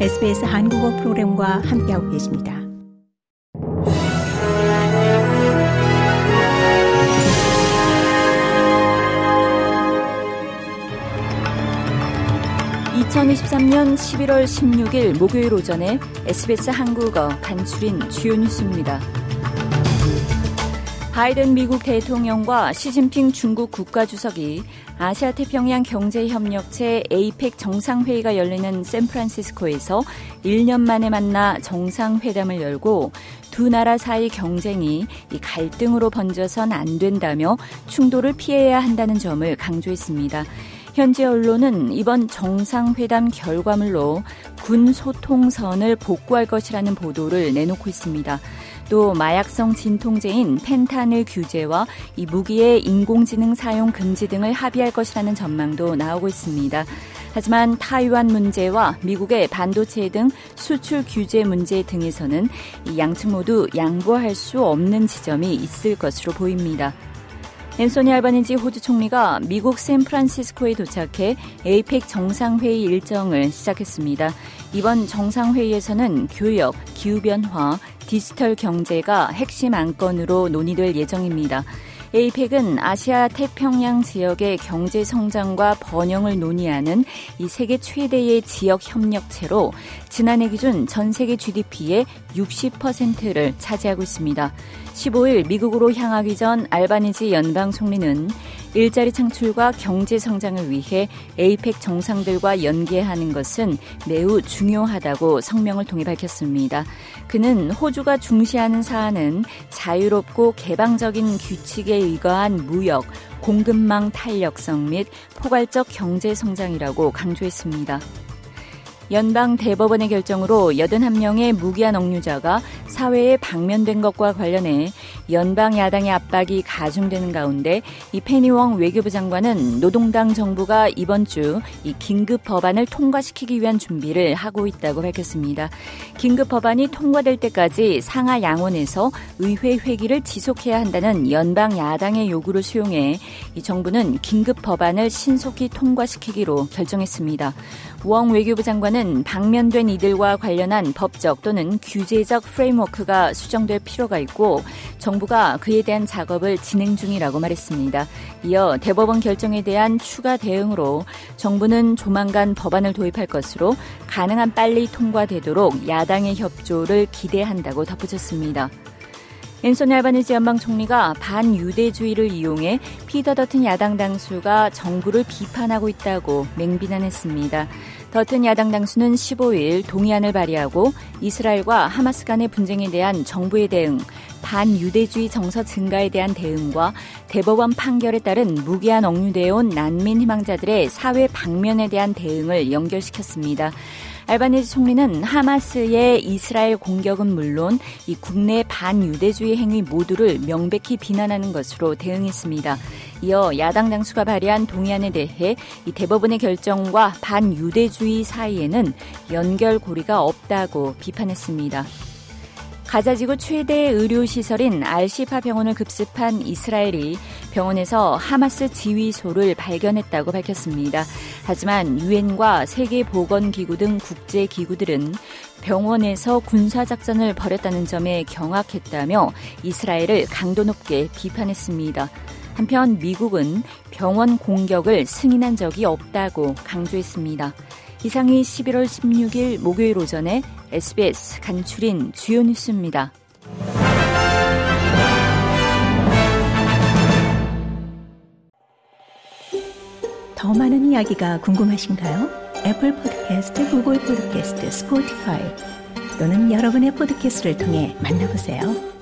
SBS 한국어 프로그램과 함께하고 계십니다. (2023년 11월 16일) 목요일 오전에 SBS 한국어 간추린 주요 뉴스입니다. 바이든 미국 대통령과 시진핑 중국 국가주석이 아시아 태평양 경제협력체 에이펙 정상회의가 열리는 샌프란시스코에서 1년 만에 만나 정상회담을 열고 두 나라 사이 경쟁이 갈등으로 번져선 안 된다며 충돌을 피해야 한다는 점을 강조했습니다. 현지 언론은 이번 정상회담 결과물로 군 소통선을 복구할 것이라는 보도를 내놓고 있습니다. 또 마약성 진통제인 펜타닐 규제와 이 무기의 인공지능 사용 금지 등을 합의할 것이라는 전망도 나오고 있습니다. 하지만 타이완 문제와 미국의 반도체 등 수출 규제 문제 등에서는 이 양측 모두 양보할 수 없는 지점이 있을 것으로 보입니다. 앤소니 알바니지 호주 총리가 미국 샌프란시스코에 도착해 에이펙 정상회의 일정을 시작했습니다. 이번 정상회의에서는 교역, 기후변화, 디지털 경제가 핵심 안건으로 논의될 예정입니다. 에이펙은 아시아 태평양 지역의 경제 성장과 번영을 논의하는 이 세계 최대의 지역 협력체로 지난해 기준 전 세계 GDP의 60%를 차지하고 있습니다. 15일 미국으로 향하기 전 알바니지 연방 총리는 일자리 창출과 경제 성장을 위해 에이펙 정상들과 연계하는 것은 매우 중요하다고 성명을 통해 밝혔습니다. 그는 호주가 중시하는 사안은 자유롭고 개방적인 규칙에 의거한 무역, 공급망 탄력성 및 포괄적 경제 성장이라고 강조했습니다. 연방 대법원의 결정으로 81명의 무기한 억류자가 사회에 방면된 것과 관련해 연방 야당의 압박이 가중되는 가운데 이 페니웡 외교부 장관은 노동당 정부가 이번 주 이 긴급 법안을 통과시키기 위한 준비를 하고 있다고 밝혔습니다. 긴급 법안이 통과될 때까지 상하 양원에서 의회 회기를 지속해야 한다는 연방 야당의 요구를 수용해 이 정부는 긴급 법안을 신속히 통과시키기로 결정했습니다. 웡 외교부 장관 은 방면된 이들과 관련한 법적 또는 규제적 프레임워크가 수정될 필요가 있고 정부가 그에 대한 작업을 진행 중이라고 말했습니다. 이어 대법원 결정에 대한 추가 대응으로 정부는 조만간 법안을 도입할 것으로 가능한 빨리 통과되도록 야당의 협조를 기대한다고 덧붙였습니다. 앤소니 알바니지 연방 총리가 반유대주의를 이용해 피더 더튼 야당 당수가 정부를 비판하고 있다고 맹비난했습니다. 더튼 야당 당수는 15일 동의안을 발의하고 이스라엘과 하마스 간의 분쟁에 대한 정부의 대응, 반유대주의 정서 증가에 대한 대응과 대법원 판결에 따른 무기한 억류되어 온 난민 희망자들의 사회 방면에 대한 대응을 연결시켰습니다. 알바니지 총리는 하마스의 이스라엘 공격은 물론 이 국내 반유대주의 행위 모두를 명백히 비난하는 것으로 대응했습니다. 이어 야당 당수가 발의한 동의안에 대해 이 대법원의 결정과 반유대주의 사이에는 연결고리가 없다고 비판했습니다. 가자지구 최대 의료시설인 알시파 병원을 급습한 이스라엘이 병원에서 하마스 지휘소를 발견했다고 밝혔습니다. 하지만 유엔과 세계보건기구 등 국제기구들은 병원에서 군사작전을 벌였다는 점에 경악했다며 이스라엘을 강도 높게 비판했습니다. 한편 미국은 병원 공격을 승인한 적이 없다고 강조했습니다. 이상이 11월 16일 목요일 오전에 SBS 간추린 주요 뉴스입니다. 더 많은 이야기가 궁금하신가요? 애플 포드캐스트, 구글 포드캐스트, 스포티파이 또는 여러분의 포드캐스트를 통해 만나보세요.